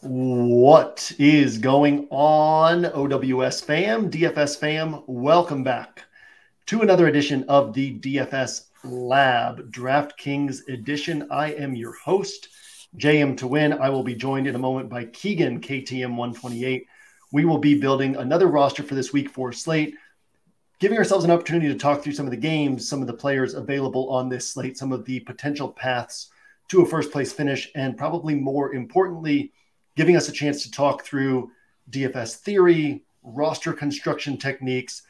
What is going on, OWS fam, DFS fam? Welcome back to another edition of the DFS Lab DraftKings edition. I am your host, JM Tohline. I will be joined in a moment by Keegan, KTM 128. We will be building another roster for this week for slate, giving ourselves an opportunity to talk through some of the games, some of the players available on this slate, some of the potential paths to a first place finish, and probably more importantly, giving us a chance to talk through DFS theory, roster construction techniques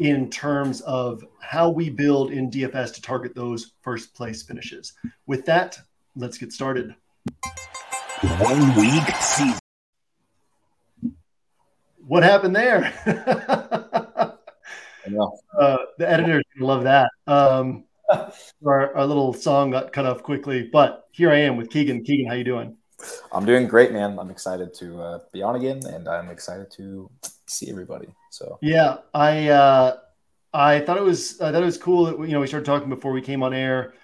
in terms of how we build in DFS to target those first place finishes. With that, let's get started. One week season. What happened there? uh, the editors gonna love that. Um, our, our little song got cut off quickly, but here I am with Keegan. Keegan, how you doing? I'm doing great, man. I'm excited to uh, be on again, and I'm excited to see everybody. So yeah, I uh, I thought it was I thought it was cool that you know we started talking before we came on air.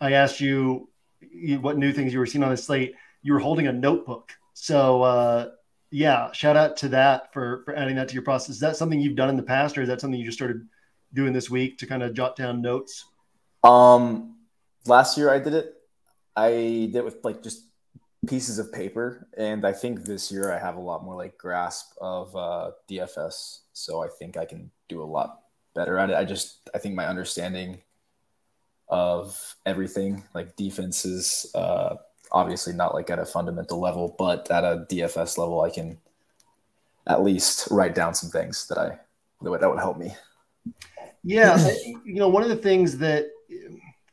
I asked you what new things you were seeing on the slate. You were holding a notebook, so uh, yeah, shout out to that for for adding that to your process. Is that something you've done in the past, or is that something you just started doing this week to kind of jot down notes? Um, last year I did it. I did it with like just pieces of paper and i think this year i have a lot more like grasp of uh, dfs so i think i can do a lot better at it. I just i think my understanding of everything like defenses uh, obviously not like at a fundamental level but at a dfs level i can at least write down some things that i that would, that would help me. Yeah you know one of the things that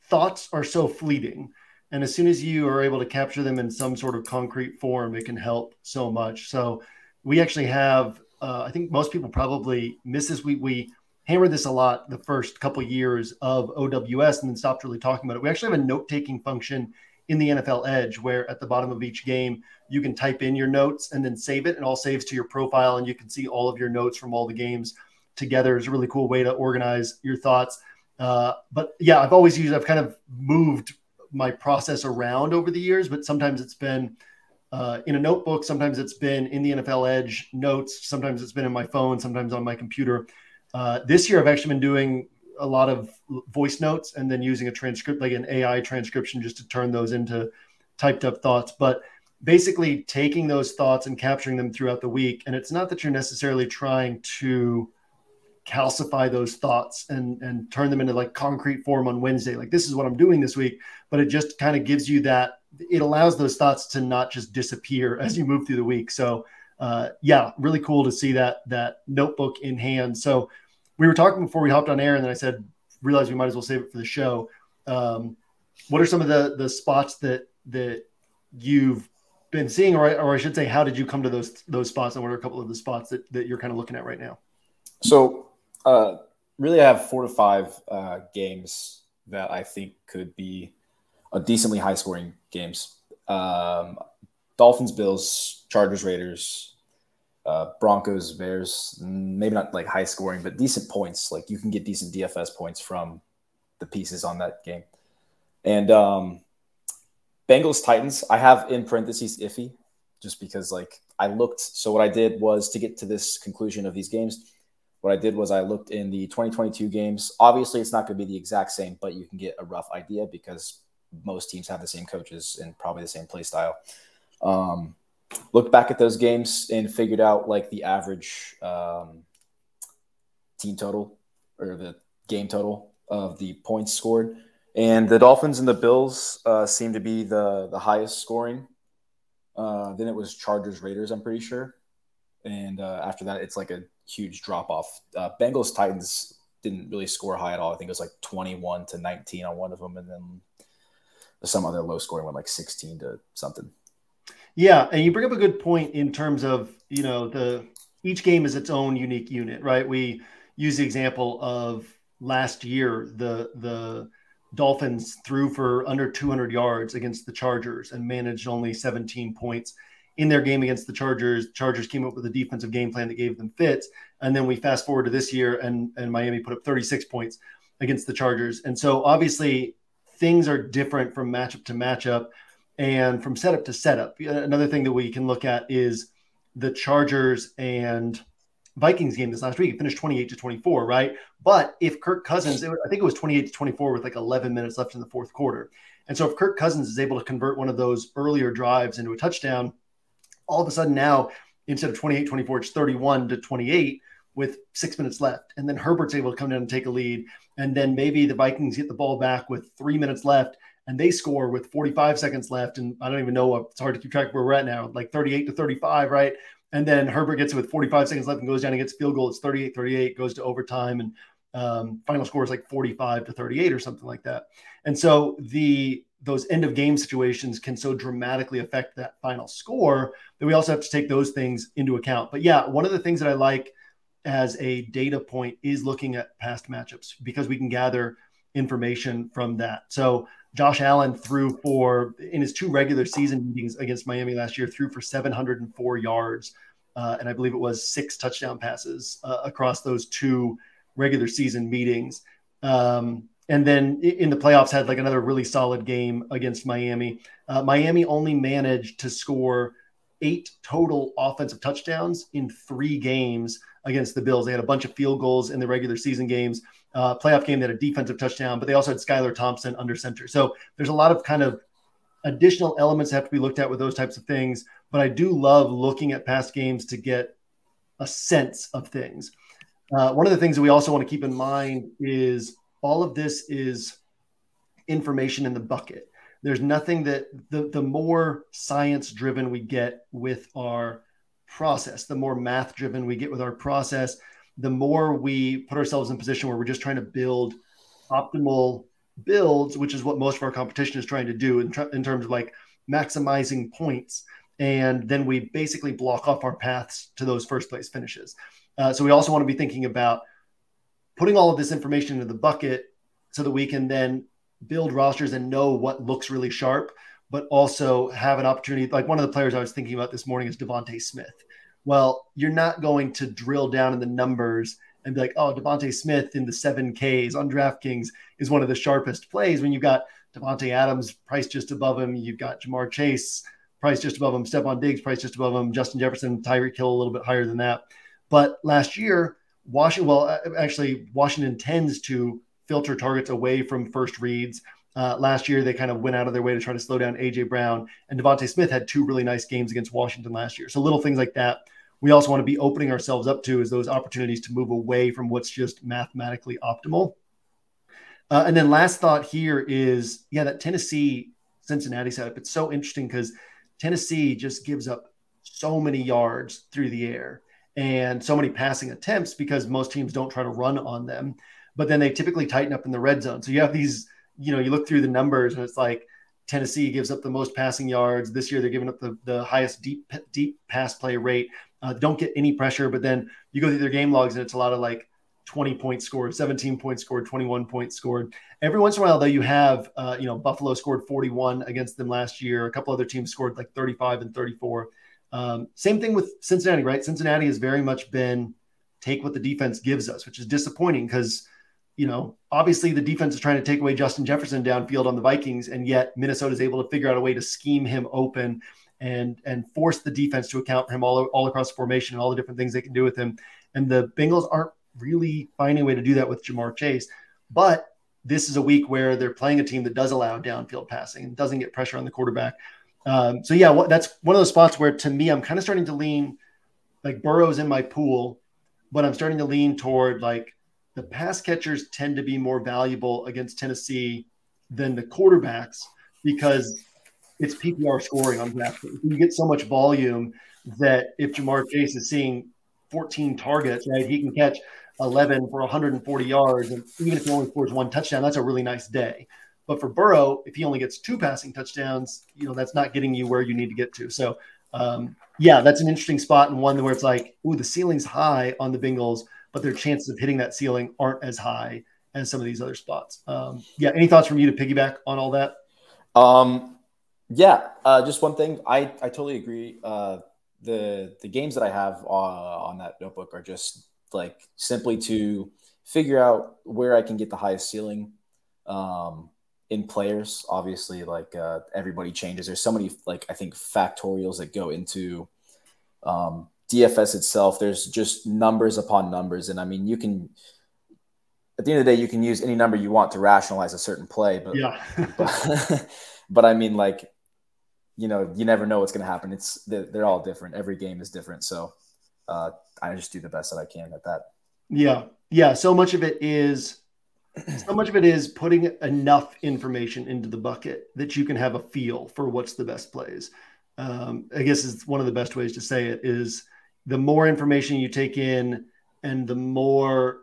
thoughts are so fleeting and as soon as you are able to capture them in some sort of concrete form, it can help so much. So we actually have, uh, I think most people probably miss this. We, we hammered this a lot the first couple years of OWS and then stopped really talking about it. We actually have a note taking function in the NFL Edge where at the bottom of each game, you can type in your notes and then save it. and all saves to your profile and you can see all of your notes from all the games together. It's a really cool way to organize your thoughts. Uh, but yeah, I've always used, I've kind of moved my process around over the years, but sometimes it's been uh, in a notebook, sometimes it's been in the NFL Edge notes, sometimes it's been in my phone, sometimes on my computer. Uh, this year, I've actually been doing a lot of voice notes and then using a transcript, like an AI transcription, just to turn those into typed up thoughts. But basically, taking those thoughts and capturing them throughout the week. And it's not that you're necessarily trying to calcify those thoughts and and turn them into like concrete form on Wednesday. Like this is what I'm doing this week, but it just kind of gives you that. It allows those thoughts to not just disappear as you move through the week. So uh, yeah, really cool to see that that notebook in hand. So we were talking before we hopped on air, and then I said, realized we might as well save it for the show. Um, what are some of the the spots that that you've been seeing, or, or I should say, how did you come to those those spots, and what are a couple of the spots that, that you're kind of looking at right now? So uh, really, I have four to five uh, games that I think could be a decently high scoring games. Um, Dolphins, Bills, Chargers, Raiders, uh, Broncos, Bears. Maybe not like high scoring, but decent points. Like you can get decent DFS points from the pieces on that game. And um, Bengals, Titans. I have in parentheses iffy, just because like I looked. So what I did was to get to this conclusion of these games what I did was I looked in the 2022 games. Obviously, it's not going to be the exact same, but you can get a rough idea because most teams have the same coaches and probably the same play style. Um, looked back at those games and figured out like the average um, team total or the game total of the points scored. And the Dolphins and the Bills uh, seem to be the the highest scoring. Uh, then it was Chargers Raiders, I'm pretty sure. And uh, after that, it's like a huge drop off. Uh, Bengals Titans didn't really score high at all. I think it was like 21 to 19 on one of them, and then some other low scoring one like 16 to something. Yeah, and you bring up a good point in terms of you know the each game is its own unique unit, right? We use the example of last year the the Dolphins threw for under 200 yards against the Chargers and managed only 17 points in their game against the Chargers, Chargers came up with a defensive game plan that gave them fits. And then we fast forward to this year, and and Miami put up 36 points against the Chargers. And so obviously things are different from matchup to matchup. And from setup to setup, another thing that we can look at is the Chargers and Vikings game this last week. It finished 28 to 24, right? But if Kirk Cousins, I think it was 28 to 24 with like 11 minutes left in the fourth quarter. And so if Kirk Cousins is able to convert one of those earlier drives into a touchdown, all of a sudden now, instead of 28 24, it's 31 to 28 with six minutes left. And then Herbert's able to come down and take a lead. And then maybe the Vikings get the ball back with three minutes left and they score with 45 seconds left. And I don't even know, it's hard to keep track of where we're at now, like 38 to 35, right? And then Herbert gets it with 45 seconds left and goes down and gets field goal. It's 38 38, goes to overtime. And um, final score is like 45 to 38 or something like that. And so the those end of game situations can so dramatically affect that final score that we also have to take those things into account. But yeah, one of the things that I like as a data point is looking at past matchups because we can gather information from that. So Josh Allen threw for in his two regular season meetings against Miami last year, threw for 704 yards, uh, and I believe it was six touchdown passes uh, across those two regular season meetings. Um, and then in the playoffs, had like another really solid game against Miami. Uh, Miami only managed to score eight total offensive touchdowns in three games against the Bills. They had a bunch of field goals in the regular season games. Uh, playoff game, they had a defensive touchdown, but they also had Skylar Thompson under center. So there's a lot of kind of additional elements that have to be looked at with those types of things. But I do love looking at past games to get a sense of things. Uh, one of the things that we also want to keep in mind is all of this is information in the bucket. There's nothing that the, the more science driven we get with our process, the more math driven we get with our process, the more we put ourselves in a position where we're just trying to build optimal builds, which is what most of our competition is trying to do in, tr- in terms of like maximizing points. And then we basically block off our paths to those first place finishes. Uh, so we also want to be thinking about putting all of this information into the bucket so that we can then build rosters and know what looks really sharp, but also have an opportunity. Like one of the players I was thinking about this morning is DeVonta Smith. Well, you're not going to drill down in the numbers and be like, oh, DeVonta Smith in the seven Ks on DraftKings is one of the sharpest plays when you've got Davante Adams priced just above him. You've got Ja'Marr Chase priced just above him, Stefon Diggs priced just above him, Justin Jefferson, Tyreek Hill a little bit higher than that. But last year, Washington, well, actually, Washington tends to filter targets away from first reads. Uh, last year, they kind of went out of their way to try to slow down AJ Brown, and DeVonta Smith had two really nice games against Washington last year. So little things like that. We also want to be opening ourselves up to is those opportunities to move away from what's just mathematically optimal. Uh, and then last thought here is, yeah, that Tennessee Cincinnati setup. It's so interesting because Tennessee just gives up so many yards through the air and so many passing attempts because most teams don't try to run on them but then they typically tighten up in the red zone. So you have these, you know, you look through the numbers and it's like Tennessee gives up the most passing yards this year. They're giving up the, the highest deep deep pass play rate. Uh, don't get any pressure, but then you go through their game logs and it's a lot of like 20 points scored, 17 points scored, 21 points scored. Every once in a while, though, you have, uh, you know, Buffalo scored 41 against them last year. A couple other teams scored like 35 and 34. Um, same thing with Cincinnati, right? Cincinnati has very much been take what the defense gives us, which is disappointing because you know, obviously the defense is trying to take away Justin Jefferson downfield on the Vikings, and yet Minnesota is able to figure out a way to scheme him open and and force the defense to account for him all, all across the formation and all the different things they can do with him. And the Bengals aren't really finding a way to do that with Ja'Marr Chase. But this is a week where they're playing a team that does allow downfield passing and doesn't get pressure on the quarterback. Um, so yeah, that's one of those spots where to me I'm kind of starting to lean like Burrow's in my pool, but I'm starting to lean toward like the pass catchers tend to be more valuable against Tennessee than the quarterbacks because it's PPR scoring on DraftKings. You get so much volume that if Ja'Marr Chase is seeing 14 targets, right, he can catch 11 for 140 yards, and even if he only scores one touchdown, that's a really nice day. But for Burrow, if he only gets two passing touchdowns, you know that's not getting you where you need to get to. So, um, yeah, that's an interesting spot and one where it's like, ooh, the ceiling's high on the Bengals but their chances of hitting that ceiling aren't as high as some of these other spots. Um, yeah, any thoughts from you to piggyback on all that? Um, yeah, uh, just one thing. I, I totally agree. Uh, the the games that I have uh, on that notebook are just like simply to figure out where I can get the highest ceiling. Um, in players. Obviously, like uh, everybody changes. There's so many like I think factorials that go into um, DFS itself. There's just numbers upon numbers, and I mean you can. At the end of the day, you can use any number you want to rationalize a certain play, but yeah, but, but I mean like you know you never know what's going to happen. It's they're, they're, all different. Every game is different, so uh, I just do the best that I can at that. Yeah, yeah. So much of it is so much of it is putting enough information into the bucket that you can have a feel for what's the best plays. Um, I guess is one of the best ways to say it is the more information you take in and the more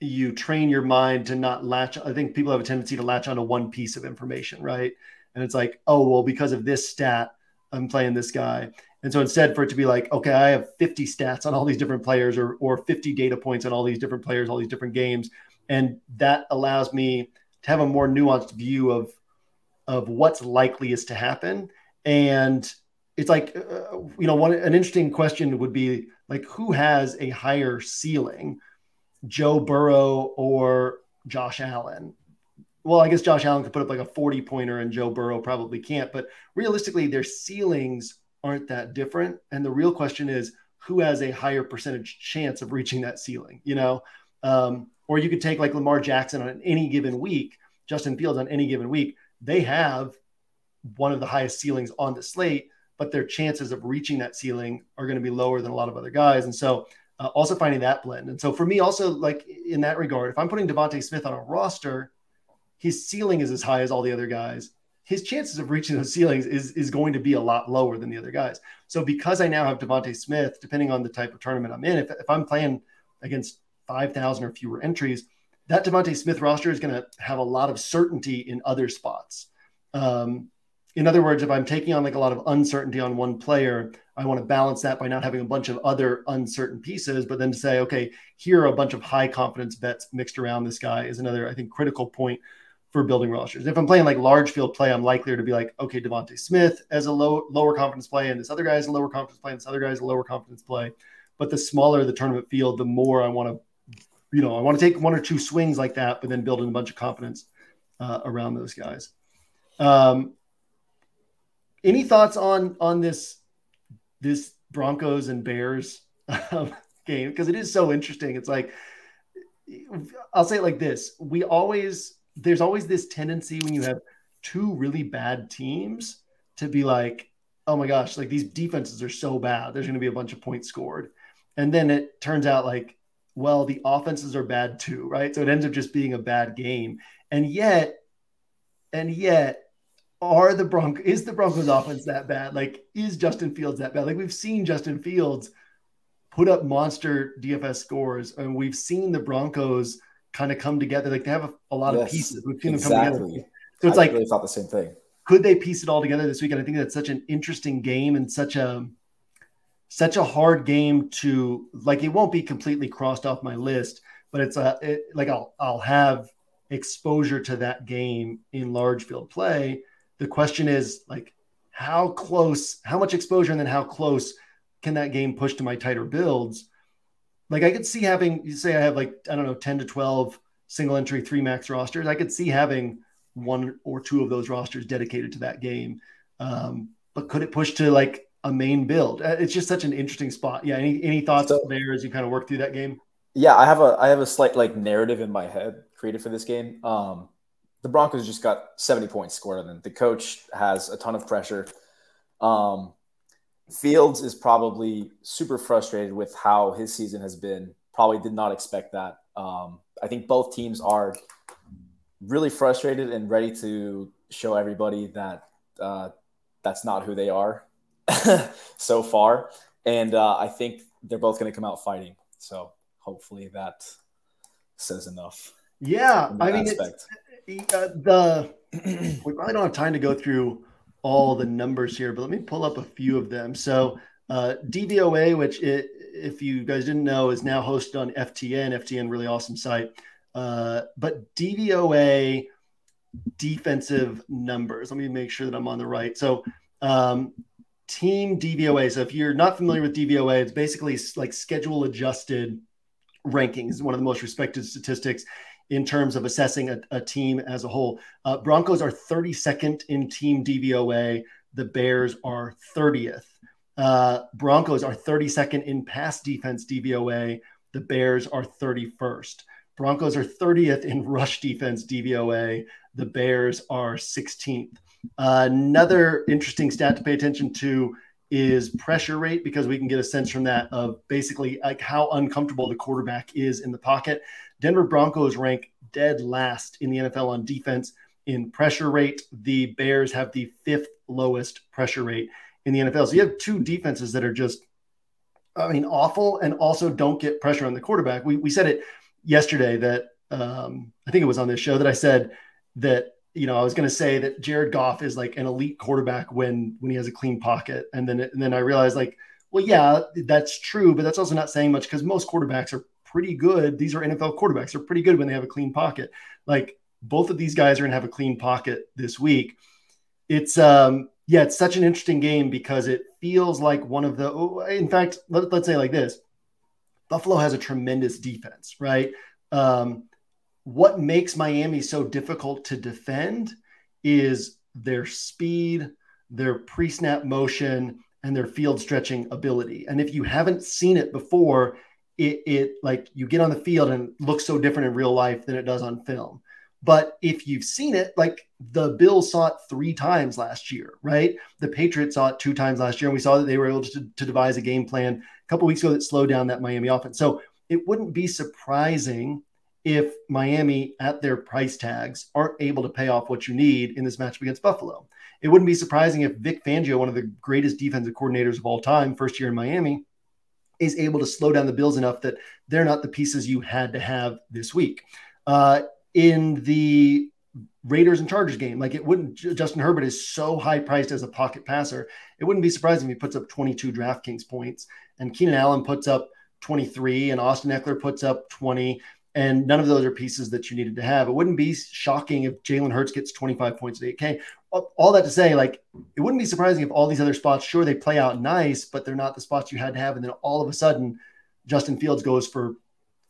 you train your mind to not latch. I think people have a tendency to latch onto one piece of information, right? And it's like, oh, well, because of this stat, I'm playing this guy. And so instead for it to be like, okay, I have 50 stats on all these different players or, or 50 data points on all these different players, all these different games, and that allows me to have a more nuanced view of of what's likeliest to happen. And it's like uh, you know one an interesting question would be like who has a higher ceiling joe burrow or josh allen? Well i guess josh allen could put up like a 40 pointer and joe burrow probably can't but realistically their ceilings aren't that different. And the real question is who has a higher percentage chance of reaching that ceiling you know? Um, or you could take like Lamar Jackson on any given week, Justin Fields on any given week. They have one of the highest ceilings on the slate, but their chances of reaching that ceiling are going to be lower than a lot of other guys. And so, uh, also finding that blend. And so, for me, also like in that regard, if I'm putting DeVonta Smith on a roster, his ceiling is as high as all the other guys. His chances of reaching those ceilings is is going to be a lot lower than the other guys. So, because I now have DeVonta Smith, depending on the type of tournament I'm in, if, if I'm playing against 5,000 or fewer entries, that DeVonta Smith roster is going to have a lot of certainty in other spots. Um, in other words, if I'm taking on like a lot of uncertainty on one player, I want to balance that by not having a bunch of other uncertain pieces, but then to say, okay, here are a bunch of high confidence bets mixed around this guy is another, I think, critical point for building rosters. If I'm playing like large field play, I'm likelier to be like, okay, DeVonta Smith as a low lower confidence play, and this other guy is a lower confidence play, and this other guy is a lower confidence play. But the smaller the tournament field, the more I want to you know, I want to take one or two swings like that, but then building a bunch of confidence uh, around those guys. Um, any thoughts on on this this Broncos and Bears um, game because it is so interesting. It's like I'll say it like this: we always there's always this tendency when you have two really bad teams to be like, oh my gosh, like these defenses are so bad. There's going to be a bunch of points scored, and then it turns out like well, the offenses are bad too, right? So it ends up just being a bad game. And yet, and yet, are the Broncos is the Broncos offense that bad? Like, is Justin Fields that bad? Like we've seen Justin Fields put up monster DFS scores, and we've seen the Broncos kind of come together. Like they have a, a lot yes, of pieces. We've seen exactly. them come together. So it's I like really thought the same thing. Could they piece it all together this weekend? I think that's such an interesting game and such a such a hard game to like. It won't be completely crossed off my list, but it's a it, like I'll I'll have exposure to that game in large field play. The question is like how close, how much exposure, and then how close can that game push to my tighter builds? Like I could see having you say I have like I don't know ten to twelve single entry three max rosters. I could see having one or two of those rosters dedicated to that game. Um, but could it push to like a main build. Uh, it's just such an interesting spot. Yeah. Any any thoughts so, there as you kind of work through that game? Yeah, I have a I have a slight like narrative in my head created for this game. Um, the Broncos just got 70 points scored on them. The coach has a ton of pressure. Um, Fields is probably super frustrated with how his season has been. Probably did not expect that. Um, I think both teams are really frustrated and ready to show everybody that uh, that's not who they are. so far, and uh, I think they're both going to come out fighting. So hopefully that says enough. Yeah, I mean, uh, the we probably don't have time to go through all the numbers here, but let me pull up a few of them. So uh, DVOA, which it, if you guys didn't know, is now hosted on FTN. FTN, really awesome site. Uh, but DVOA defensive numbers. Let me make sure that I'm on the right. So um, team DVOA. So if you're not familiar with DVOA, it's basically like schedule adjusted rankings, one of the most respected statistics in terms of assessing a, a team as a whole. Uh, Broncos are 32nd in team DVOA. The Bears are 30th. Uh, Broncos are 32nd in pass defense DVOA. The Bears are 31st. Broncos are 30th in rush defense DVOA. The Bears are 16th. Another interesting stat to pay attention to is pressure rate because we can get a sense from that of basically like how uncomfortable the quarterback is in the pocket. Denver Broncos rank dead last in the NFL on defense in pressure rate. The Bears have the fifth lowest pressure rate in the NFL. So you have two defenses that are just, I mean, awful and also don't get pressure on the quarterback. We, we said it yesterday that um, I think it was on this show that I said that you know, I was going to say that Jared Goff is like an elite quarterback when when he has a clean pocket, and then and then I realized like, well, yeah, that's true, but that's also not saying much because most quarterbacks are pretty good. These are NFL quarterbacks; they're pretty good when they have a clean pocket. Like both of these guys are going to have a clean pocket this week. It's um yeah, it's such an interesting game because it feels like one of the. Oh, in fact, let, let's say like this: Buffalo has a tremendous defense, right? Um, what makes Miami so difficult to defend is their speed, their pre snap motion, and their field stretching ability. And if you haven't seen it before, it, it like you get on the field and looks so different in real life than it does on film. But if you've seen it, like the Bills saw it three times last year, right? The Patriots saw it two times last year, and we saw that they were able to, to devise a game plan a couple weeks ago that slowed down that Miami offense. So it wouldn't be surprising if Miami, at their price tags, aren't able to pay off what you need in this matchup against Buffalo. It wouldn't be surprising if Vic Fangio, one of the greatest defensive coordinators of all time, first year in Miami, is able to slow down the Bills enough that they're not the pieces you had to have this week. Uh, in the Raiders and Chargers game, like it wouldn't, Justin Herbert is so high priced as a pocket passer. It wouldn't be surprising if he puts up 22 DraftKings points and Keenan Allen puts up 23 and Austin Ekeler puts up 20 and none of those are pieces that you needed to have. It wouldn't be shocking if Jalen Hurts gets 25 points at 8K. All that to say, like, it wouldn't be surprising if all these other spots, sure, they play out nice, but they're not the spots you had to have. And then all of a sudden, Justin Fields goes for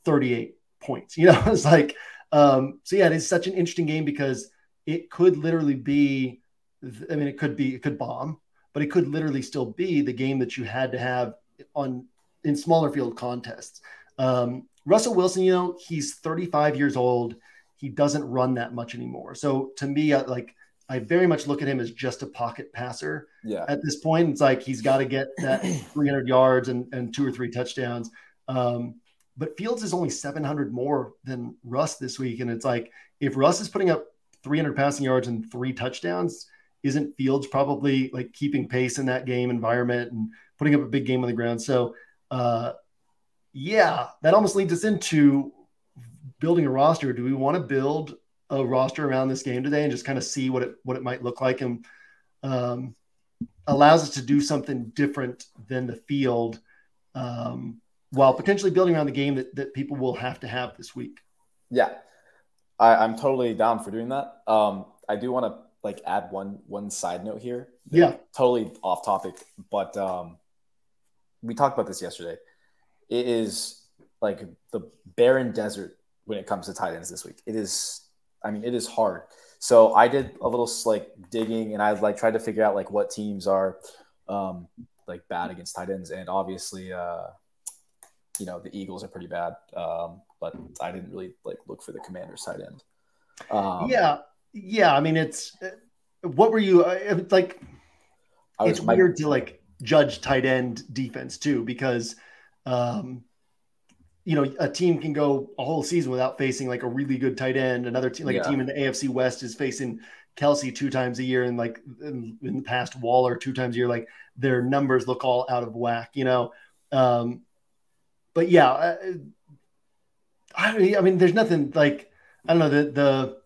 38 points. You know, it's like, um, so yeah, it is such an interesting game because it could literally be, I mean, it could be, it could bomb, but it could literally still be the game that you had to have on in smaller field contests. Um, Russell Wilson, you know, he's 35 years old. He doesn't run that much anymore. So to me, I, like I very much look at him as just a pocket passer. Yeah. At this point, it's like he's got to get that 300 yards and, and two or three touchdowns. Um, but Fields is only 700 more than Russ this week, and it's like if Russ is putting up 300 passing yards and three touchdowns, isn't Fields probably like keeping pace in that game environment and putting up a big game on the ground? So uh, yeah, that almost leads us into building a roster. Do we want to build a roster around this game today and just kind of see what it what it might look like and um, allows us to do something different than the field um, while potentially building around the game that, that people will have to have this week. Yeah, I, am totally down for doing that. Um, I do want to like add one one side note here. Yeah, totally off topic, but um, we talked about this yesterday it is like the barren desert when it comes to tight ends this week. It is, I mean, it is hard. So I did a little like digging and I like tried to figure out like what teams are um, like bad against tight ends. And obviously, uh, you know, the Eagles are pretty bad. Um, but I didn't really like look for the commander's tight end. Um, yeah. Yeah. I mean, it's what were you uh, like? Was, it's weird to like judge tight end defense too, because – um, you know, a team can go a whole season without facing like a really good tight end. Another team, like yeah. a team in the AFC West, is facing Kelce two times a year, and like in, in, the past, Waller two times a year. Like their numbers look all out of whack, you know. Um, but yeah, uh, I, I mean, there's nothing like I don't know the the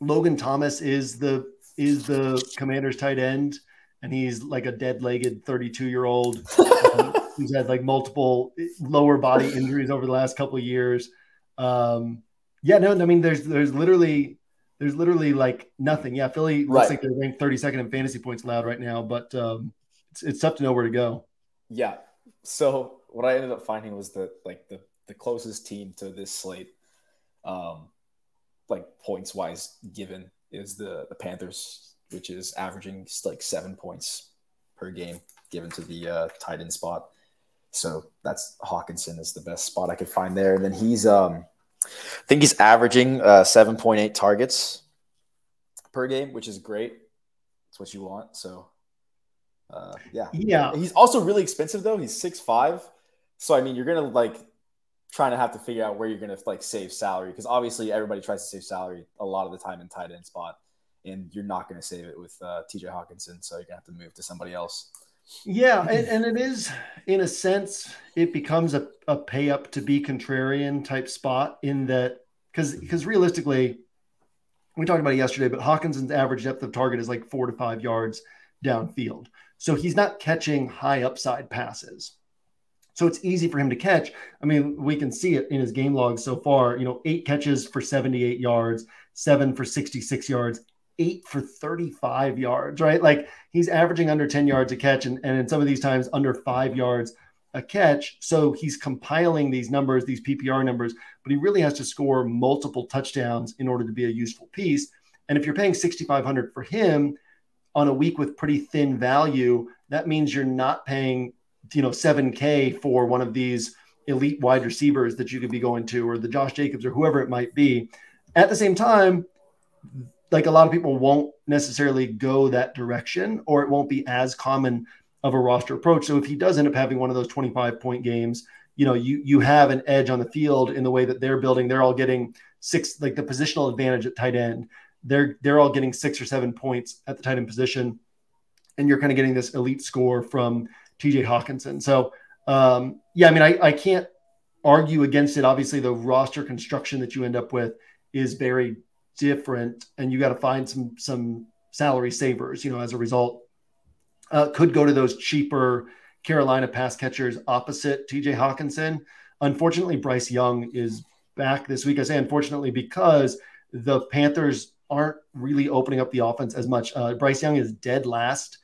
Logan Thomas is the is the Commanders tight end, and he's like a dead legged 32 year old. Um, who's had like multiple lower body injuries over the last couple of years. Um, yeah, no, I mean, there's there's literally there's literally like nothing. Yeah, Philly right. looks like they're ranked 32nd in fantasy points allowed right now, but um, it's it's tough to know where to go. Yeah. So what I ended up finding was that like the the closest team to this slate um, like points wise given is the the Panthers, which is averaging like seven points per game given to the uh, tight end spot. So that's Hockenson is the best spot I could find there. And then he's um I think he's averaging uh, 7.8 targets per game, which is great. It's what you want. So uh, yeah. Yeah. He's also really expensive though. He's six five. So I mean you're gonna like trying to have to figure out where you're gonna like save salary because obviously everybody tries to save salary a lot of the time in tight end spot, and you're not gonna save it with uh, TJ Hockenson. So you're gonna have to move to somebody else. Yeah, and, and, it is in a sense it becomes a, a pay up to be contrarian type spot in that because because realistically, we talked about it yesterday, but Hockenson's average depth of target is like four to five yards downfield. So he's not catching high upside passes. So it's easy for him to catch. I mean, we can see it in his game log so far. You know, eight catches for 78 yards, seven for 66 yards, eight for 35 yards, right? Like he's averaging under 10 yards a catch and, and in some of these times under five yards a catch. So he's compiling these numbers, these PPR numbers, but he really has to score multiple touchdowns in order to be a useful piece. And if you're paying 6,500 for him on a week with pretty thin value, that means you're not paying, you know, 7K for one of these elite wide receivers that you could be going to, or the Josh Jacobs, or whoever it might be. At the same time, like a lot of people won't necessarily go that direction or it won't be as common of a roster approach. So if he does end up having one of those 25 point games, you know, you you have an edge on the field in the way that they're building. They're all getting six like the positional advantage at tight end. They're they're all getting six or seven points at the tight end position, and you're kind of getting this elite score from TJ Hockenson. So um, yeah, I mean, I, I can't argue against it. Obviously, the roster construction that you end up with is very different and you got to find some some salary savers you know as a result. Uh, could go to those cheaper carolina pass catchers opposite tj hockenson unfortunately bryce young is back this week. I say unfortunately because the panthers aren't really opening up the offense as much. Uh, bryce young is dead last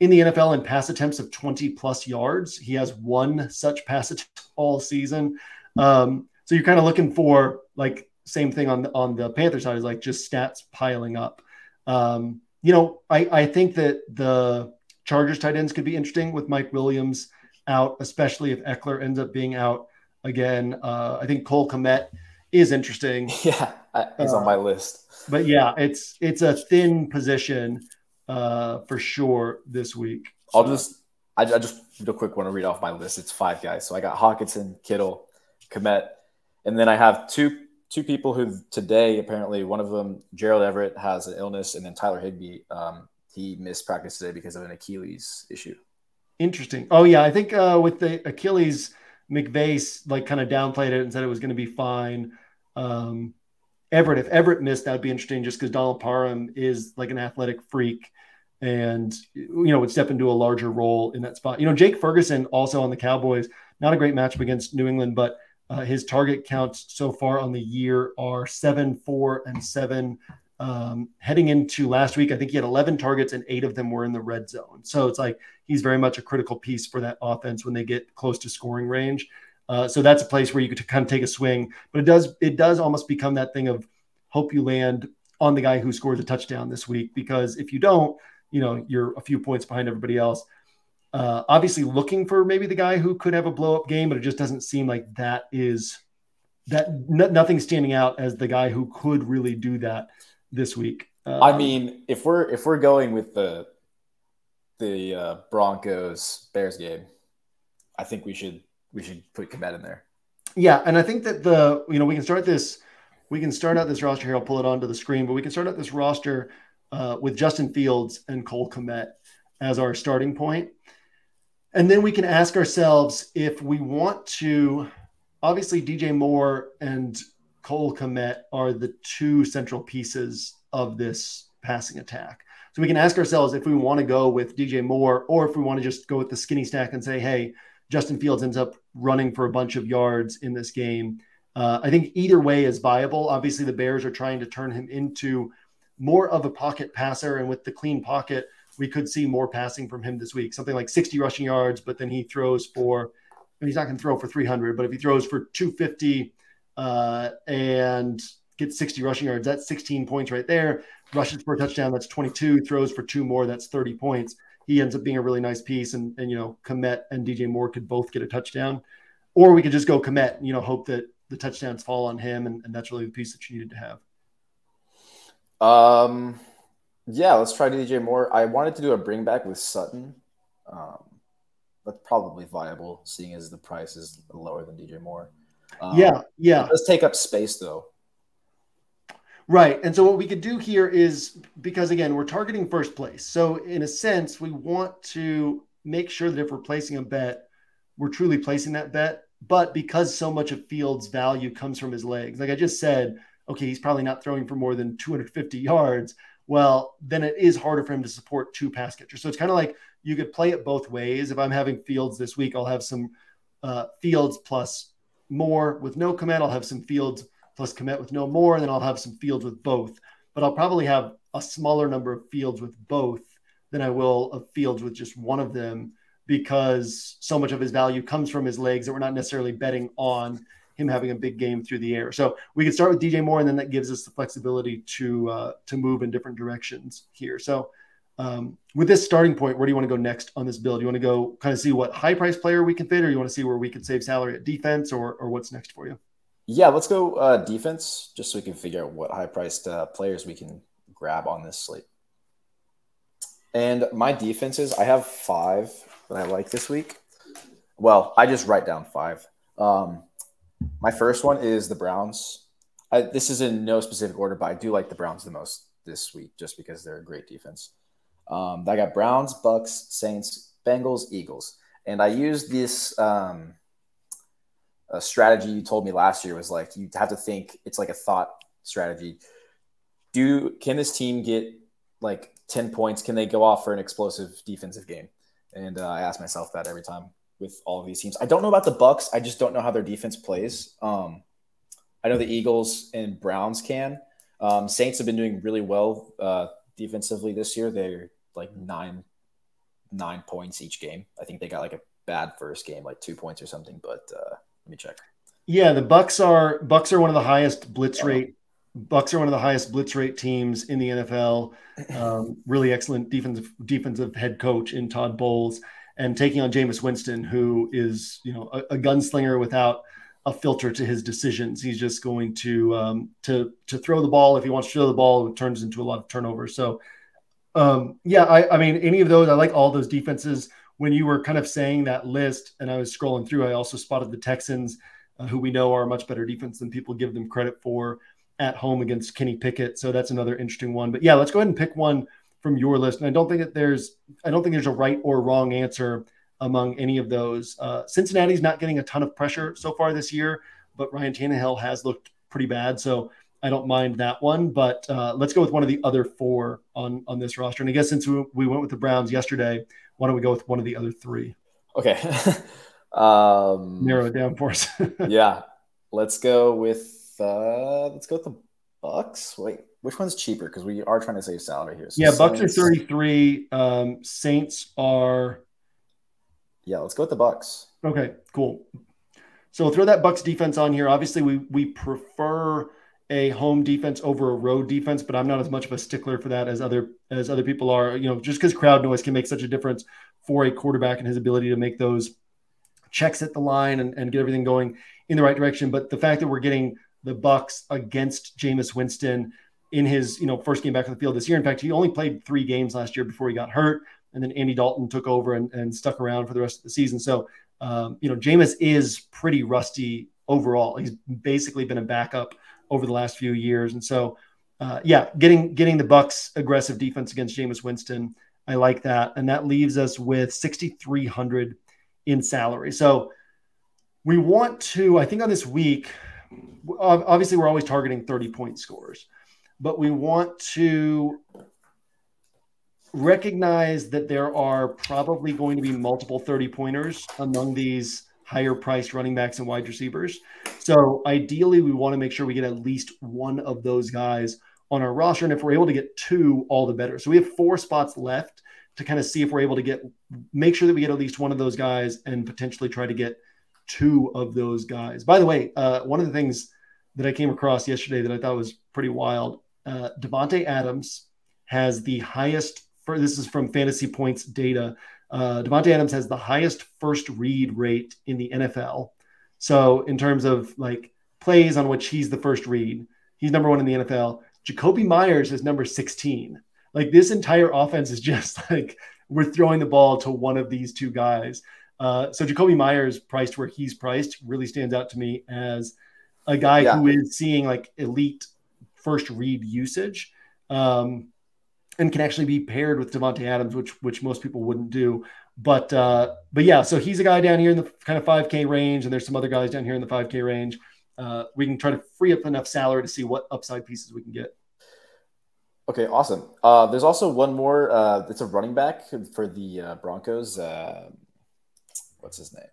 in the nfl in pass attempts of 20 plus yards. He has one such pass attempt all season. Um, so you're kind of looking for like same thing on the, on the Panther side is like just stats piling up. Um, you know, I, I think that the Chargers tight ends could be interesting with Mike Williams out, especially if Ekeler ends up being out again. Uh, I think Cole Kmet is interesting. Yeah, he's uh, on my list. But yeah, it's it's a thin position uh, for sure this week. I'll just I, I just real quick want to read off my list. It's five guys. So I got Hockenson, Kittle, Kmet, and then I have two two people who today apparently one of them Gerald Everett has an illness, and then Tyler Higbee um, he missed practice today because of an Achilles issue. Interesting. Oh yeah, I think uh, with the Achilles, McVay like kind of downplayed it and said it was going to be fine. Um, Everett, if Everett missed, that'd be interesting just because Donald Parham is like an athletic freak and you know would step into a larger role in that spot. You know, Jake Ferguson also on the Cowboys, not a great matchup against New England, but uh, his target counts so far on the year are seven, four, and seven. Um, heading into last week, I think he had 11 targets and eight of them were in the red zone. So it's like he's very much a critical piece for that offense when they get close to scoring range. Uh, so that's a place where you could kind of take a swing, but it does it does almost become that thing of hope you land on the guy who scores a touchdown this week because if you don't, you know you're a few points behind everybody else. Uh, obviously, looking for maybe the guy who could have a blow up game, but it just doesn't seem like that is that n- nothing standing out as the guy who could really do that this week. Um, I mean, if we're if we're going with the the uh, Broncos Bears game, I think we should we should put Kmet in there. Yeah, and I think that the you know we can start this we can start out this roster here. I'll pull it onto the screen, but we can start out this roster uh, with Justin Fields and Cole Kmet as our starting point. And then we can ask ourselves if we want to. Obviously, DJ Moore and Cole Kmet are the two central pieces of this passing attack. So we can ask ourselves if we want to go with DJ Moore or if we want to just go with the skinny stack and say, hey, Justin Fields ends up running for a bunch of yards in this game. Uh, I think either way is viable. Obviously, the Bears are trying to turn him into more of a pocket passer, and with the clean pocket, we could see more passing from him this week, something like 60 rushing yards, but then he throws for, he's not going to throw for 300, but if he throws for 250 uh, and gets 60 rushing yards. That's 16 points right there. Rushes for a touchdown, that's 22. Throws for two more, that's 30 points. He ends up being a really nice piece. And, and you know, Kmet and DJ Moore could both get a touchdown. Or we could just go Kmet, you know, hope that the touchdowns fall on him. And, and that's really the piece that you needed to have. Um, yeah, let's try DJ Moore. I wanted to do a bring back with Sutton. Um, that's probably viable, seeing as the price is lower than DJ Moore. Um, yeah, yeah. Let's take up space though. Right. And so what we could do here is because again, we're targeting first place. So in a sense, we want to make sure that if we're placing a bet, we're truly placing that bet. But because so much of Fields' value comes from his legs, like I just said, okay, he's probably not throwing for more than 250 yards. Well, then it is harder for him to support two pass catchers. So it's kind of like you could play it both ways. If I'm having Fields this week, I'll have some uh, Fields plus more with no Kmet. I'll have some Fields plus Kmet with no more, and then I'll have some Fields with both. But I'll probably have a smaller number of Fields with both than I will of Fields with just one of them because so much of his value comes from his legs that we're not necessarily betting on him having a big game through the air. So we can start with DJ Moore, and then that gives us the flexibility to uh, to move in different directions here. So um, with this starting point, where do you want to go next on this build? You want to go kind of see what high price player we can fit, or you want to see where we can save salary at defense, or or what's next for you? Yeah, let's go uh, defense, just so we can figure out what high priced uh, players we can grab on this slate. And my defenses, I have five that I like this week. Well, I just write down five. Um, my first one is the Browns. I, this is in no specific order, but I do like the Browns the most this week just because they're a great defense. Um, I got Browns, Bucks, Saints, Bengals, Eagles, and I used this um, strategy you told me last year was like you have to think it's like a thought strategy. Do can this team get like ten points? Can they go off for an explosive defensive game? And uh, I ask myself that every time with all of these teams. I don't know about the Bucks. I just don't know how their defense plays. Um, I know the Eagles and Browns can. Um, Saints have been doing really well uh, defensively this year. They're like nine nine points each game. I think they got like a bad first game, like two points or something. But uh, let me check. Yeah, the Bucks are Bucks are one of the highest blitz yeah. rate. Bucks are one of the highest blitz rate teams in the NFL. Um, really excellent defensive defensive head coach in Todd Bowles, and taking on Jameis Winston, who is you know a, a gunslinger without a filter to his decisions. He's just going to um, to to throw the ball. If he wants to throw the ball, it turns into a lot of turnovers. So, um, yeah, I, I mean, any of those, I like all those defenses. When you were kind of saying that list, and I was scrolling through, I also spotted the Texans, uh, who we know are a much better defense than people give them credit for at home against Kenny Pickett. So that's another interesting one. But yeah, let's go ahead and pick one from your list. And I don't think that there's, I don't think there's a right or wrong answer among any of those. Uh, Cincinnati's not getting a ton of pressure so far this year, but Ryan Tannehill has looked pretty bad. So I don't mind that one. But uh, let's go with one of the other four on on this roster. And I guess since we, we went with the Browns yesterday, why don't we go with one of the other three? Okay. um, Narrow it down for us. yeah, let's go with uh, let's go with the Bucks. Wait, which one's cheaper? Because we are trying to save salary here. So yeah, Saints... Bucks are thirty three. Um, Saints are yeah, let's go with the Bucks. Okay, cool. So throw that Bucks defense on here. Obviously, we we prefer a home defense over a road defense, but I'm not as much of a stickler for that as other as other people are. You know, just because crowd noise can make such a difference for a quarterback and his ability to make those checks at the line and, and get everything going in the right direction. But the fact that we're getting the Bucks against Jameis Winston in his you know first game back on the field this year. In fact, he only played three games last year before he got hurt and then Andy Dalton took over and, and stuck around for the rest of the season. So, um, you know, Jameis is pretty rusty overall. He's basically been a backup over the last few years, and so, uh, yeah, getting getting the Bucks aggressive defense against Jameis Winston, I like that, and that leaves us with 6,300 in salary. So, we want to, I think, on this week, obviously, we're always targeting 30 point scores, but we want to recognize that there are probably going to be multiple 30 pointers among these higher priced running backs and wide receivers. So ideally, we want to make sure we get at least one of those guys on our roster. And if we're able to get two, all the better. So we have four spots left to kind of see if we're able to get, make sure that we get at least one of those guys and potentially try to get two of those guys. By the way, uh, one of the things that I came across yesterday that I thought was pretty wild. Uh, Davante Adams has the highest. For, this is from Fantasy Points data. Uh, Davante Adams has the highest first read rate in the NFL. So in terms of like plays on which he's the first read, he's number one in the NFL. Jakobi Meyers is number 16. Like this entire offense is just like we're throwing the ball to one of these two guys. Uh, so Jakobi Meyers priced where he's priced really stands out to me as a guy yeah. who is seeing like elite first read usage um, and can actually be paired with Davante Adams, which which most people wouldn't do. But uh, but yeah, so he's a guy down here in the kind of 5K range, and there's some other guys down here in the 5K range. Uh, we can try to free up enough salary to see what upside pieces we can get. Okay, awesome. Uh, there's also one more. Uh, it's a running back for the uh, Broncos. Uh, what's his name?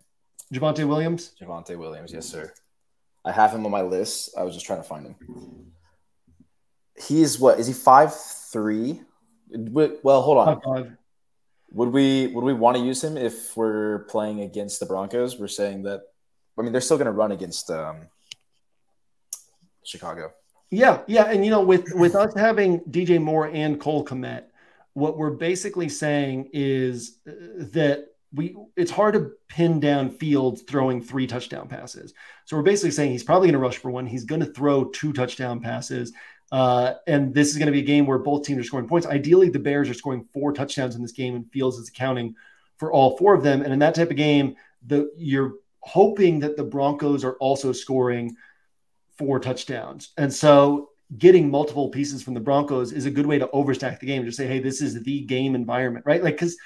Javonte Williams. Javonte Williams, yes, sir. I have him on my list. I was just trying to find him. He's what? Is he five three? Well, hold on. Five. Would we would we want to use him if we're playing against the Broncos? We're saying that. I mean, they're still going to run against um, Chicago. Yeah, yeah, and you know, with with us having DJ Moore and Cole Kmet, what we're basically saying is uh, that we it's hard to pin down Fields throwing three touchdown passes. So we're basically saying he's probably going to rush for one. He's going to throw two touchdown passes. Uh, and this is going to be a game where both teams are scoring points. Ideally, the Bears are scoring four touchdowns in this game, and Fields is accounting for all four of them. And in that type of game, the you're hoping that the Broncos are also scoring four touchdowns. And so getting multiple pieces from the Broncos is a good way to overstack the game. Just say, hey, this is the game environment, right? Like, because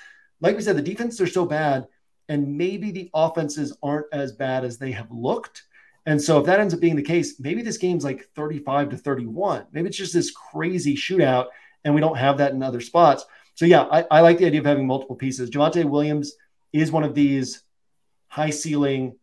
like we said, the defenses are so bad, and maybe the offenses aren't as bad as they have looked. And so if that ends up being the case, maybe this game's like 35 to 31. Maybe it's just this crazy shootout, and we don't have that in other spots. So yeah, I, I like the idea of having multiple pieces. Javonte Williams is one of these high ceiling,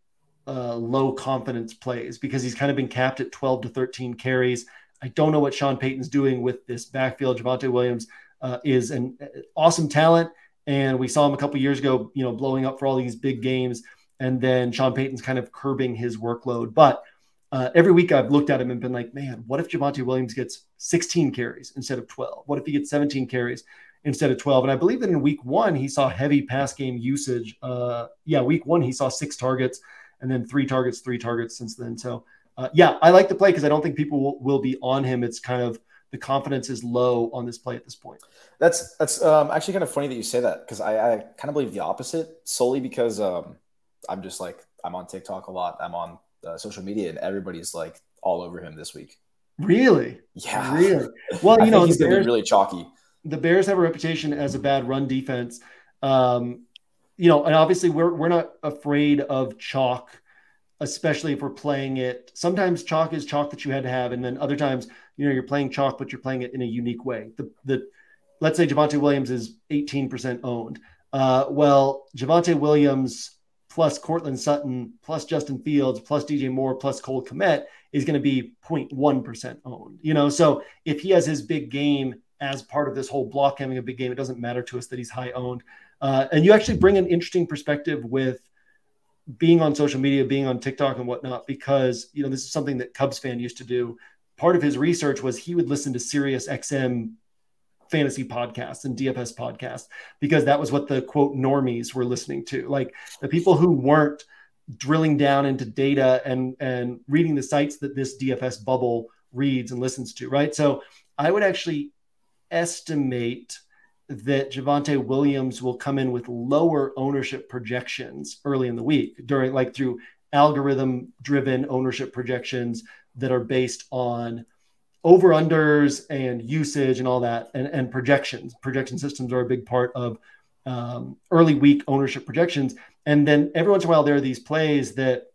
uh, low confidence plays because he's kind of been capped at 12 to 13 carries. I don't know what Sean Payton's doing with this backfield. Javonte Williams uh, is an uh, awesome talent. And we saw him a couple years ago, you know, blowing up for all these big games. And then Sean Payton's kind of curbing his workload. But uh, every week I've looked at him and been like, man, what if Javonte Williams gets 16 carries instead of 12? What if he gets 17 carries instead of 12? And I believe that in week one, he saw heavy pass game usage. Uh, yeah, week one, he saw six targets and then three targets, three targets since then. So, uh, yeah, I like the play because I don't think people will, will be on him. It's kind of the confidence is low on this play at this point. That's that's um, actually kind of funny that you say that because I, I kind of believe the opposite solely because um, I'm just like I'm on TikTok a lot. I'm on uh, social media and everybody's like all over him this week. Really? Yeah. Really? Well, you know, he's Bears, really chalky. The Bears have a reputation as a bad run defense. Um, you know, and obviously we're we're not afraid of chalk, especially if we're playing it. Sometimes chalk is chalk that you had to have, and then other times you know you're playing chalk, but you're playing it in a unique way. The the let's say Javonte Williams is 18% owned. Uh, well, Javonte Williams plus Courtland Sutton plus Justin Fields plus DJ Moore plus Cole Kmet is going to be 0.1% owned. You know, so if he has his big game as part of this whole block having a big game, it doesn't matter to us that he's high owned. Uh, and you actually bring an interesting perspective with being on social media, being on TikTok and whatnot, because you know this is something that Cubs fan used to do part of his research was he would listen to Sirius XM fantasy podcasts and DFS podcasts because that was what the quote normies were listening to. Like the people who weren't drilling down into data and and reading the sites that this DFS bubble reads and listens to, right? So I would actually estimate that Javonte Williams will come in with lower ownership projections early in the week during like through algorithm driven ownership projections that are based on over unders and usage and all that and, and projections. Projection systems are a big part of um, early week ownership projections. And then every once in a while there are these plays that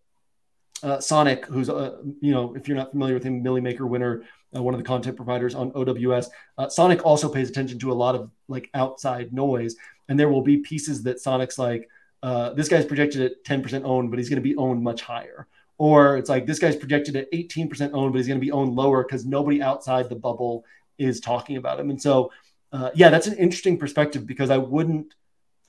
uh, sonic who's uh, you know if you're not familiar with him millie maker winner uh, one of the content providers on ows uh, sonic also pays attention to a lot of like outside noise. And there will be pieces that sonic's like uh, this guy's projected at 10% owned but he's going to be owned much higher or it's like this guy's projected at 18% owned, but he's going to be owned lower because nobody outside the bubble is talking about him. And so, uh, yeah, that's an interesting perspective because I wouldn't,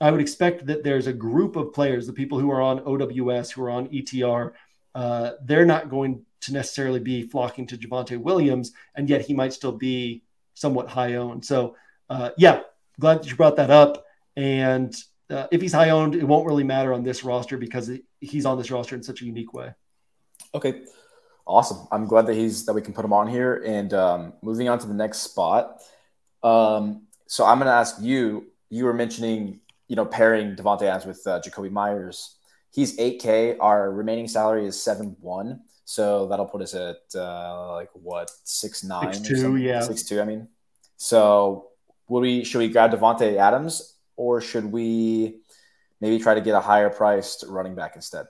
I would expect that there's a group of players, the people who are on OWS, who are on ETR, uh, they're not going to necessarily be flocking to Javonte Williams, and yet he might still be somewhat high owned. So, uh, yeah, glad that you brought that up. And uh, if he's high owned, it won't really matter on this roster because he's on this roster in such a unique way. Okay, awesome. I'm glad that he's that we can put him on here. And um, moving on to the next spot. Um, so I'm going to ask you. You were mentioning, you know, pairing Davante Adams with uh, Jakobi Meyers. He's 8K. Our remaining salary is seven one. So that'll put us at uh, like what six nine, six two, yeah, six two. I mean, so would we should we grab Davante Adams or should we maybe try to get a higher priced running back instead?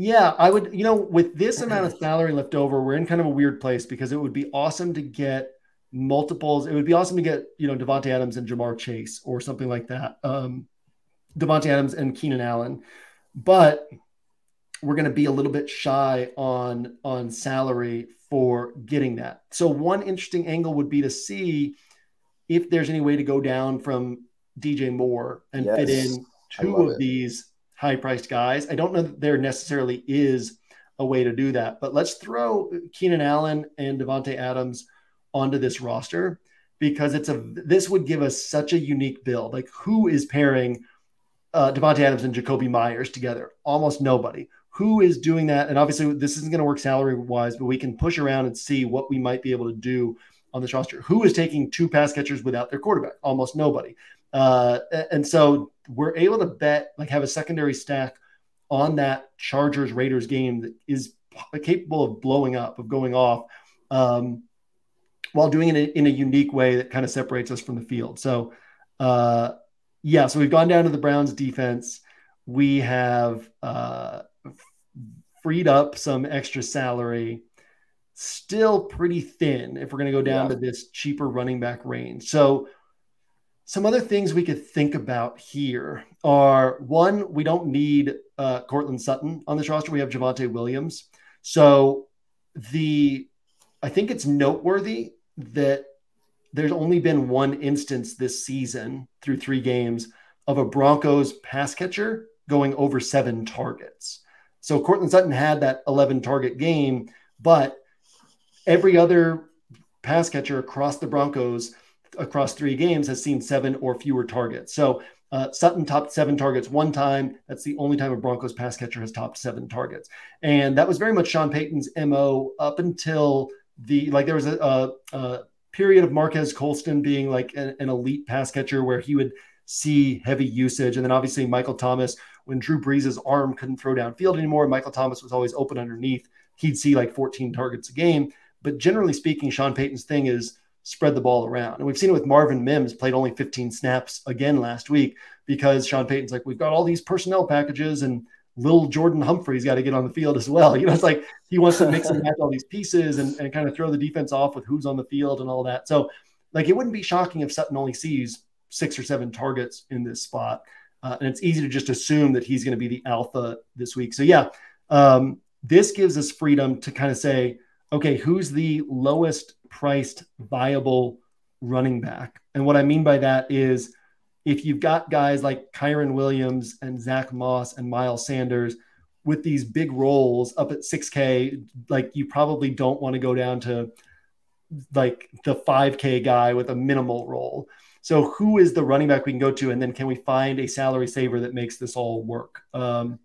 Yeah, I would. You know, with this amount of salary left over, we're in kind of a weird place because it would be awesome to get multiples. It would be awesome to get you know Davante Adams and Ja'Marr Chase or something like that. Um, Davante Adams and Keenan Allen, but we're going to be a little bit shy on on salary for getting that. So one interesting angle would be to see if there's any way to go down from DJ Moore and yes. fit in two of it. these high priced guys. I don't know that there necessarily is a way to do that, but let's throw Keenan Allen and Davante Adams onto this roster because it's a this would give us such a unique build. Like who is pairing uh, Davante Adams and Jakobi Meyers together? Almost nobody who is doing that? And obviously, this isn't going to work salary wise, but we can push around and see what we might be able to do on this roster. Who is taking two pass catchers without their quarterback? Almost nobody. Uh, and so we're able to bet, like, have a secondary stack on that Chargers Raiders game that is capable of blowing up, of going off, um, while doing it in a unique way that kind of separates us from the field. So, uh, yeah, so we've gone down to the Browns defense. We have uh, freed up some extra salary. Still pretty thin if we're going to go down yeah. to this cheaper running back range. So, some other things we could think about here are one, we don't need uh, Courtland Sutton on this roster. We have Javonte Williams. So, the I think it's noteworthy that there's only been one instance this season through three games of a Broncos pass catcher going over seven targets. So Courtland Sutton had that 11 target game, but every other pass catcher across the Broncos across three games has seen seven or fewer targets. So uh, Sutton topped seven targets one time. That's the only time a Broncos pass catcher has topped seven targets. And that was very much Sean Payton's MO up until the, like, there was a, a, a period of Marquez Colston being like an, an elite pass catcher where he would see heavy usage. And then obviously Michael Thomas when Drew Brees' arm couldn't throw downfield anymore, Michael Thomas was always open underneath. He'd see like 14 targets a game. But generally speaking, Sean Payton's thing is spread the ball around. And we've seen it with Marvin Mims, played only 15 snaps again last week because Sean Payton's like, we've got all these personnel packages and little Jordan Humphrey's got to get on the field as well. You know, it's like he wants to mix and match all these pieces and, and kind of throw the defense off with who's on the field and all that. So, like, it wouldn't be shocking if Sutton only sees six or seven targets in this spot. Uh, and it's easy to just assume that he's going to be the alpha this week. So, yeah, um, this gives us freedom to kind of say, okay, who's the lowest priced viable running back? And what I mean by that is if you've got guys like Kyren Williams and Zach Moss and Miles Sanders with these big roles up at 6K, like you probably don't want to go down to like the 5K guy with a minimal role. So who is the running back we can go to, and then can we find a salary saver that makes this all work? Um,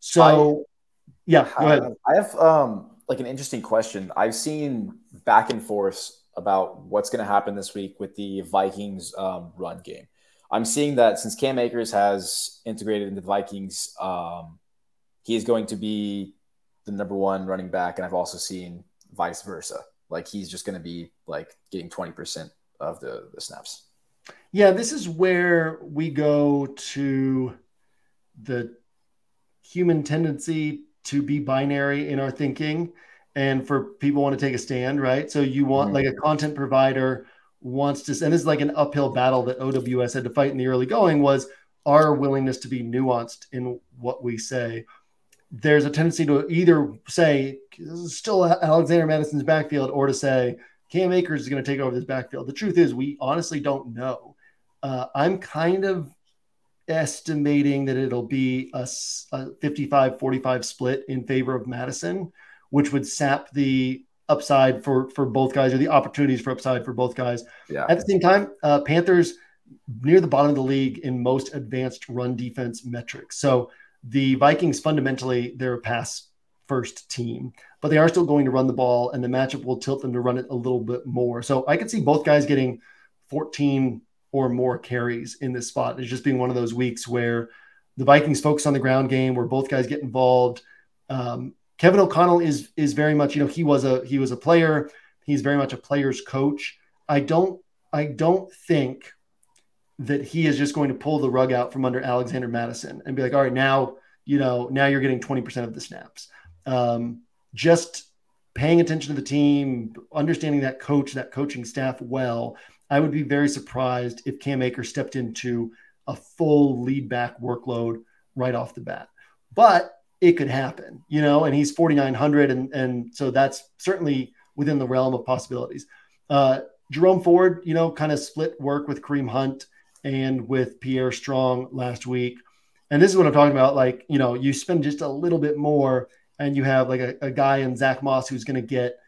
so, I, yeah, go ahead. I have um, like an interesting question. I've seen back and forth about what's going to happen this week with the Vikings um, run game. I'm seeing that since Cam Akers has integrated into the Vikings, um, he is going to be the number one running back, and I've also seen vice versa. Like he's just going to be like getting 20% of the, the snaps. Yeah, this is where we go to the human tendency to be binary in our thinking and for people want to take a stand, right? So you want mm-hmm. like a content provider wants to and this is like an uphill battle that OWS had to fight in the early going was our willingness to be nuanced in what we say. There's a tendency to either say still Alexander Mattison's backfield or to say Cam Akers is going to take over this backfield. The truth is, we honestly don't know. Uh, I'm kind of estimating that it'll be a, a 55 45 split in favor of Mattison, which would sap the upside for for both guys or the opportunities for upside for both guys. Yeah. At the same time, uh, Panthers near the bottom of the league in most advanced run defense metrics. So the Vikings fundamentally they're a pass first team, but they are still going to run the ball, and the matchup will tilt them to run it a little bit more. So I could see both guys getting 14 or more carries in this spot. It's just being one of those weeks where the Vikings focus on the ground game, where both guys get involved. Um, Kevin O'Connell is is very much, you know, he was a he was a player. He's very much a player's coach. I don't I don't think that he is just going to pull the rug out from under Alexander Mattison and be like, all right, now, you know, now you're getting 20% of the snaps. Um, just paying attention to the team, understanding that coach, that coaching staff well, I would be very surprised if Cam Akers stepped into a full lead back workload right off the bat. But it could happen, you know, and he's 4,900. And, and so that's certainly within the realm of possibilities. Uh, Jerome Ford, you know, kind of split work with Kareem Hunt and with Pierre Strong last week. And this is what I'm talking about. Like, you know, you spend just a little bit more and you have like a, a guy in Zach Moss who's going to get,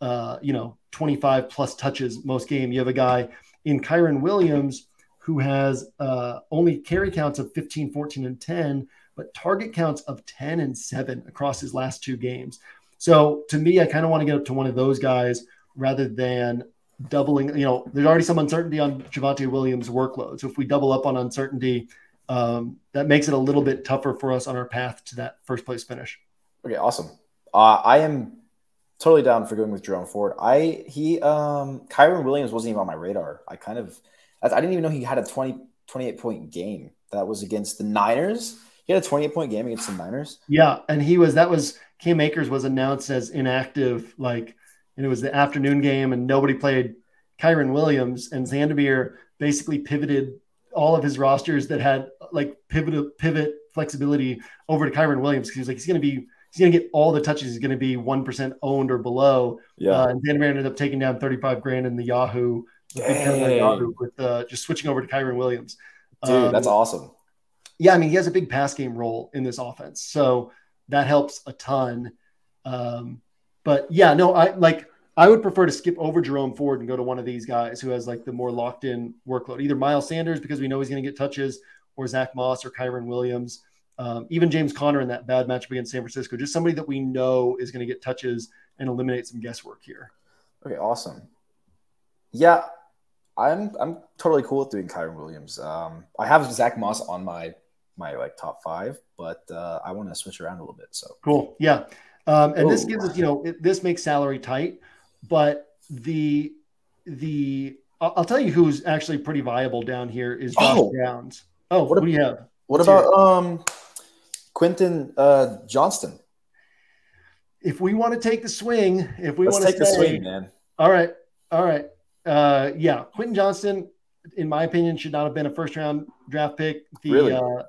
uh, you know, 25 plus touches most game. You have a guy in Kyren Williams who has uh, only carry counts of 15, 14, and 10, but target counts of 10 and 7 across his last two games. So to me, I kind of want to get up to one of those guys rather than doubling. You know, there's already some uncertainty on Javonte Williams' workload. So if we double up on uncertainty, um, that makes it a little bit tougher for us on our path to that first place finish. Okay, awesome. Uh, I am totally down for going with Jerome Ford. I he um Kyren Williams wasn't even on my radar. I kind of I didn't even know he had a 20 28 point game that was against the Niners. He had a 28 point game against the Niners. Yeah, and he was that was Cam Akers was announced as inactive, like, and it was the afternoon game, and nobody played Kyren Williams, and Xandamere basically pivoted all of his rosters that had like pivot pivot flexibility over to Kyren Williams because he was like he's going to be he's going to get all the touches. He's going to be one percent owned or below. Yeah, uh, and Xandamere ended up taking down thirty five grand in the Yahoo, Yahoo with uh, just switching over to Kyren Williams. Dude, um, that's awesome yeah, I mean, he has a big pass game role in this offense, so that helps a ton. Um, but yeah, no, I like I would prefer to skip over Jerome Ford and go to one of these guys who has like the more locked in workload, either Miles Sanders because we know he's going to get touches, or Zach Moss or Kyren Williams, um, even James Conner in that bad matchup against San Francisco, just somebody that we know is going to get touches and eliminate some guesswork here. Okay, awesome. Yeah, I'm I'm totally cool with doing Kyren Williams. Um, I have Zach Moss on my my like top five, but uh, I want to switch around a little bit. So cool, yeah. Um, and Ooh. this gives us, you know, it, this makes salary tight, but the the I'll tell you who's actually pretty viable down here is Josh oh. Downs. Oh, what, what, do you have? What Let's about um Quentin uh, Johnston? If we want to take the swing, if we want to take stay, the swing, man. All right, all right. Uh, yeah, Quentin Johnston, in my opinion, should not have been a first round draft pick. The really? uh,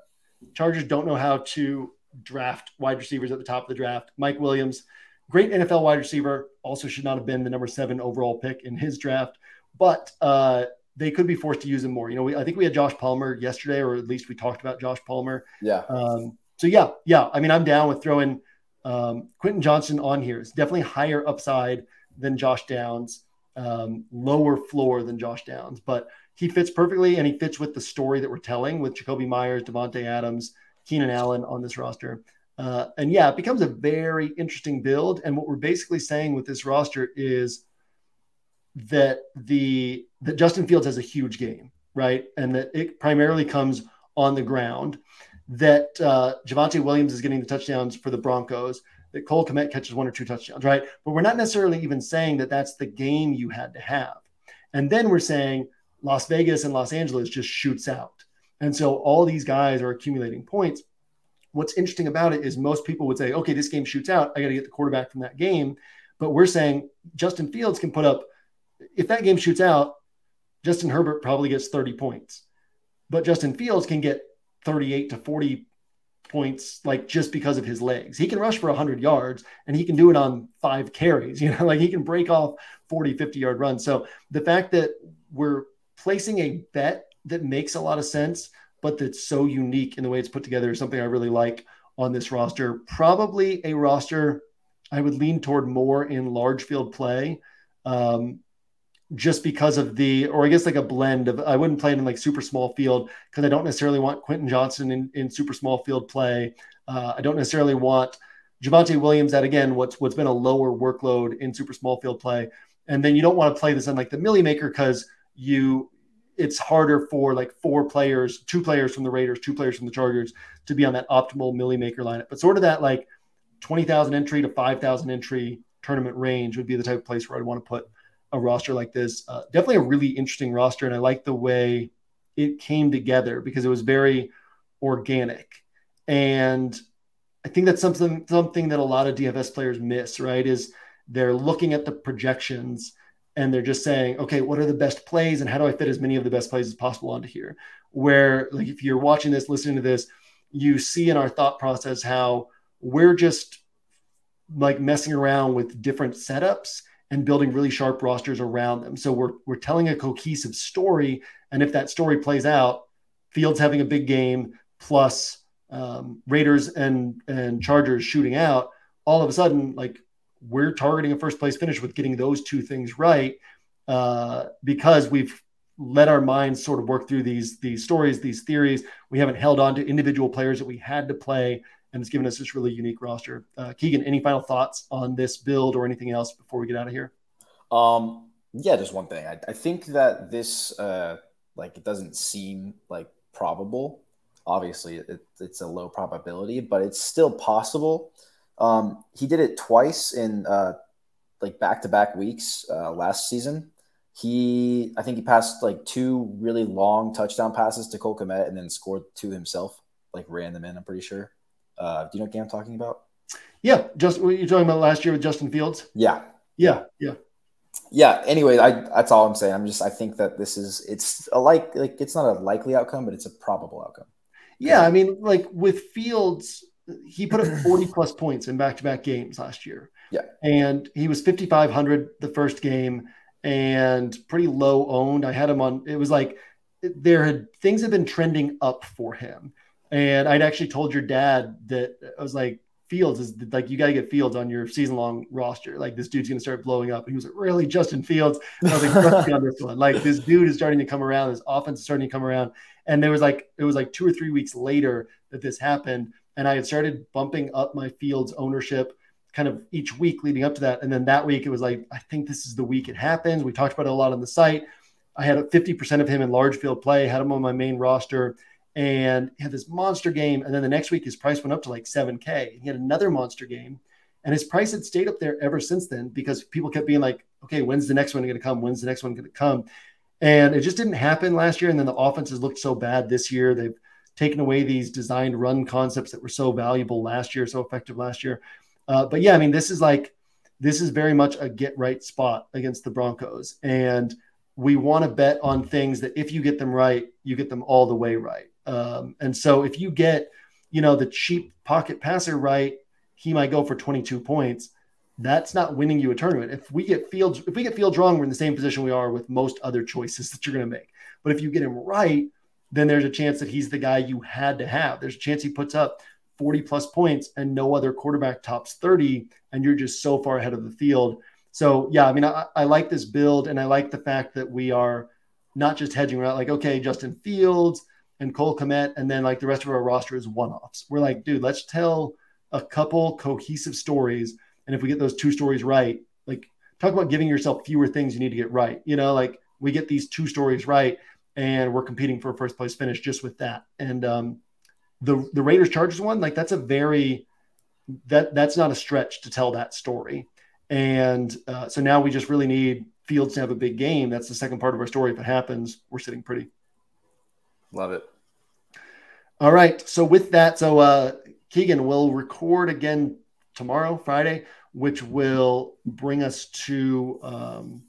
Chargers don't know how to draft wide receivers at the top of the draft. Mike Williams, great NFL wide receiver, also should not have been the number seven overall pick in his draft, but uh, they could be forced to use him more. You know, we, I think we had Josh Palmer yesterday, or at least we talked about Josh Palmer. Yeah. Um, so yeah, yeah. I mean, I'm down with throwing um, Quentin Johnston on here. It's definitely higher upside than Josh Downs, um, lower floor than Josh Downs, but he fits perfectly and he fits with the story that we're telling with Jakobi Meyers, Davante Adams, Keenan Allen on this roster. Uh, and yeah, it becomes a very interesting build. And what we're basically saying with this roster is that the that Justin Fields has a huge game, right? And that it primarily comes on the ground. That uh, Javonte Williams is getting the touchdowns for the Broncos. That Cole Kmet catches one or two touchdowns, right? But we're not necessarily even saying that that's the game you had to have. And then we're saying Las Vegas and Los Angeles just shoots out. And so all these guys are accumulating points. What's interesting about it is most people would say, okay, this game shoots out. I got to get the quarterback from that game. But we're saying Justin Fields can put up, if that game shoots out, Justin Herbert probably gets 30 points. But Justin Fields can get 38 to 40 points like just because of his legs. He can rush for 100 yards and he can do it on five carries, you know, like he can break off 40, 50 yard runs. So the fact that we're placing a bet that makes a lot of sense but that's so unique in the way it's put together is something I really like on this roster. Probably a roster I would lean toward more in large field play. Um, just because of the, or I guess like a blend of, I wouldn't play in like super small field because I don't necessarily want Quentin Johnston in, in super small field play. Uh, I don't necessarily want Javonte Williams at again what's what's been a lower workload in super small field play, and then you don't want to play this in like the milli maker because you it's harder for like four players, two players from the Raiders, two players from the Chargers to be on that optimal milli maker lineup. But sort of that like twenty thousand entry to five thousand entry tournament range would be the type of place where I'd want to put a roster like this. Uh, definitely a really interesting roster, and I like the way it came together because it was very organic. And I think that's something something that a lot of DFS players miss. Right? Is they're looking at the projections and they're just saying, okay, what are the best plays, and how do I fit as many of the best plays as possible onto here? Where like if you're watching this, listening to this, you see in our thought process how we're just like messing around with different setups and building really sharp rosters around them. So we're we're telling a cohesive story, and if that story plays out, Fields having a big game plus um, Raiders and and Chargers shooting out, all of a sudden, like we're targeting a first place finish with getting those two things right uh, because we've let our minds sort of work through these these stories, these theories. We haven't held on to individual players that we had to play and it's given us this really unique roster. Uh, Keegan, any final thoughts on this build or anything else before we get out of here? Um, yeah, just one thing. I, I think that this, uh, like, it doesn't seem like probable. Obviously, it, it's a low probability, but it's still possible. Um, he did it twice in uh, like back to back weeks uh, last season. He, I think he passed like two really long touchdown passes to Cole Kmet and then scored two himself, like ran them in. I'm pretty sure. Uh, do you know what game I'm talking about? Yeah, just what you're talking about last year with Justin Fields. Yeah, yeah, yeah, yeah. Anyway, I that's all I'm saying. I'm just I think that this is it's a like like it's not a likely outcome, but it's a probable outcome. Yeah, I mean, like with Fields, he put up 40 plus points in back to back games last year. Yeah, and he was 5,500 the first game and pretty low owned. I had him on. It was like there had things had been trending up for him and I'd actually told your dad that I was like, Fields is like, you got to get Fields on your season long roster. Like, this dude's going to start blowing up. And he was like, really? Justin Fields? And I was like, on this one. Like, this dude is starting to come around. This offense is starting to come around. And there was like, it was like two or three weeks later that this happened. And I had started bumping up my Fields ownership kind of each week leading up to that. And then that week, it was like, I think this is the week it happens. We talked about it a lot on the site. I had 50% of him in large field play, had him on my main roster and had this monster game. And then the next week, his price went up to like 7K. He had another monster game, and his price had stayed up there ever since then because people kept being like, okay, when's the next one going to come? When's the next one going to come? And it just didn't happen last year. And then the offenses looked so bad this year. They've taken away these designed run concepts that were so valuable last year, so effective last year. Uh, but yeah, I mean, this is like, this is very much a get right spot against the Broncos. And we want to bet on things that if you get them right, you get them all the way right. Um, and so if you get, you know, the cheap pocket passer right, he might go for 22 points. That's not winning you a tournament. If we get Fields, if we get Fields wrong, we're in the same position we are with most other choices that you're going to make. But if you get him right, then there's a chance that he's the guy you had to have. There's a chance he puts up 40 plus points and no other quarterback tops 30, and you're just so far ahead of the field. So yeah, I mean, I, I like this build, and I like the fact that we are not just hedging around like, okay, Justin Fields, and Cole Kmet, and then like the rest of our roster is one offs. We're like, dude, let's tell a couple cohesive stories. And if we get those two stories right, like talk about giving yourself fewer things you need to get right. You know, like we get these two stories right and we're competing for a first place finish just with that. And um, the the Raiders Chargers one, like that's a very that that's not a stretch to tell that story. And uh, so now we just really need Fields to have a big game. That's the second part of our story. If it happens, we're sitting pretty. Love it. All right. So with that, so uh, Keegan will record again tomorrow, Friday, which will bring us to um,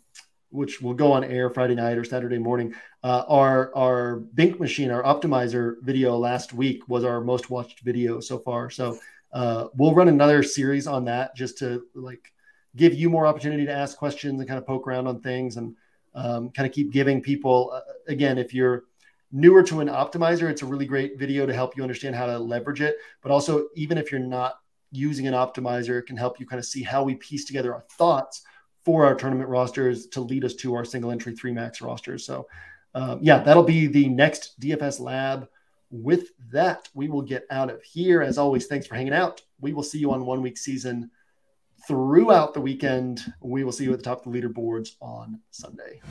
which will go on air Friday night or Saturday morning. Uh, our our Bink machine, our optimizer video last week was our most watched video so far. So uh, we'll run another series on that just to like give you more opportunity to ask questions and kind of poke around on things and um, kind of keep giving people uh, again if you're newer to an optimizer, it's a really great video to help you understand how to leverage it. But also, even if you're not using an optimizer, it can help you kind of see how we piece together our thoughts for our tournament rosters to lead us to our single entry three max rosters. So, um, yeah, that'll be the next DFS lab. With that, we will get out of here. As always, thanks for hanging out. We will see you on one week season throughout the weekend. We will see you at the top of the leaderboards on Sunday.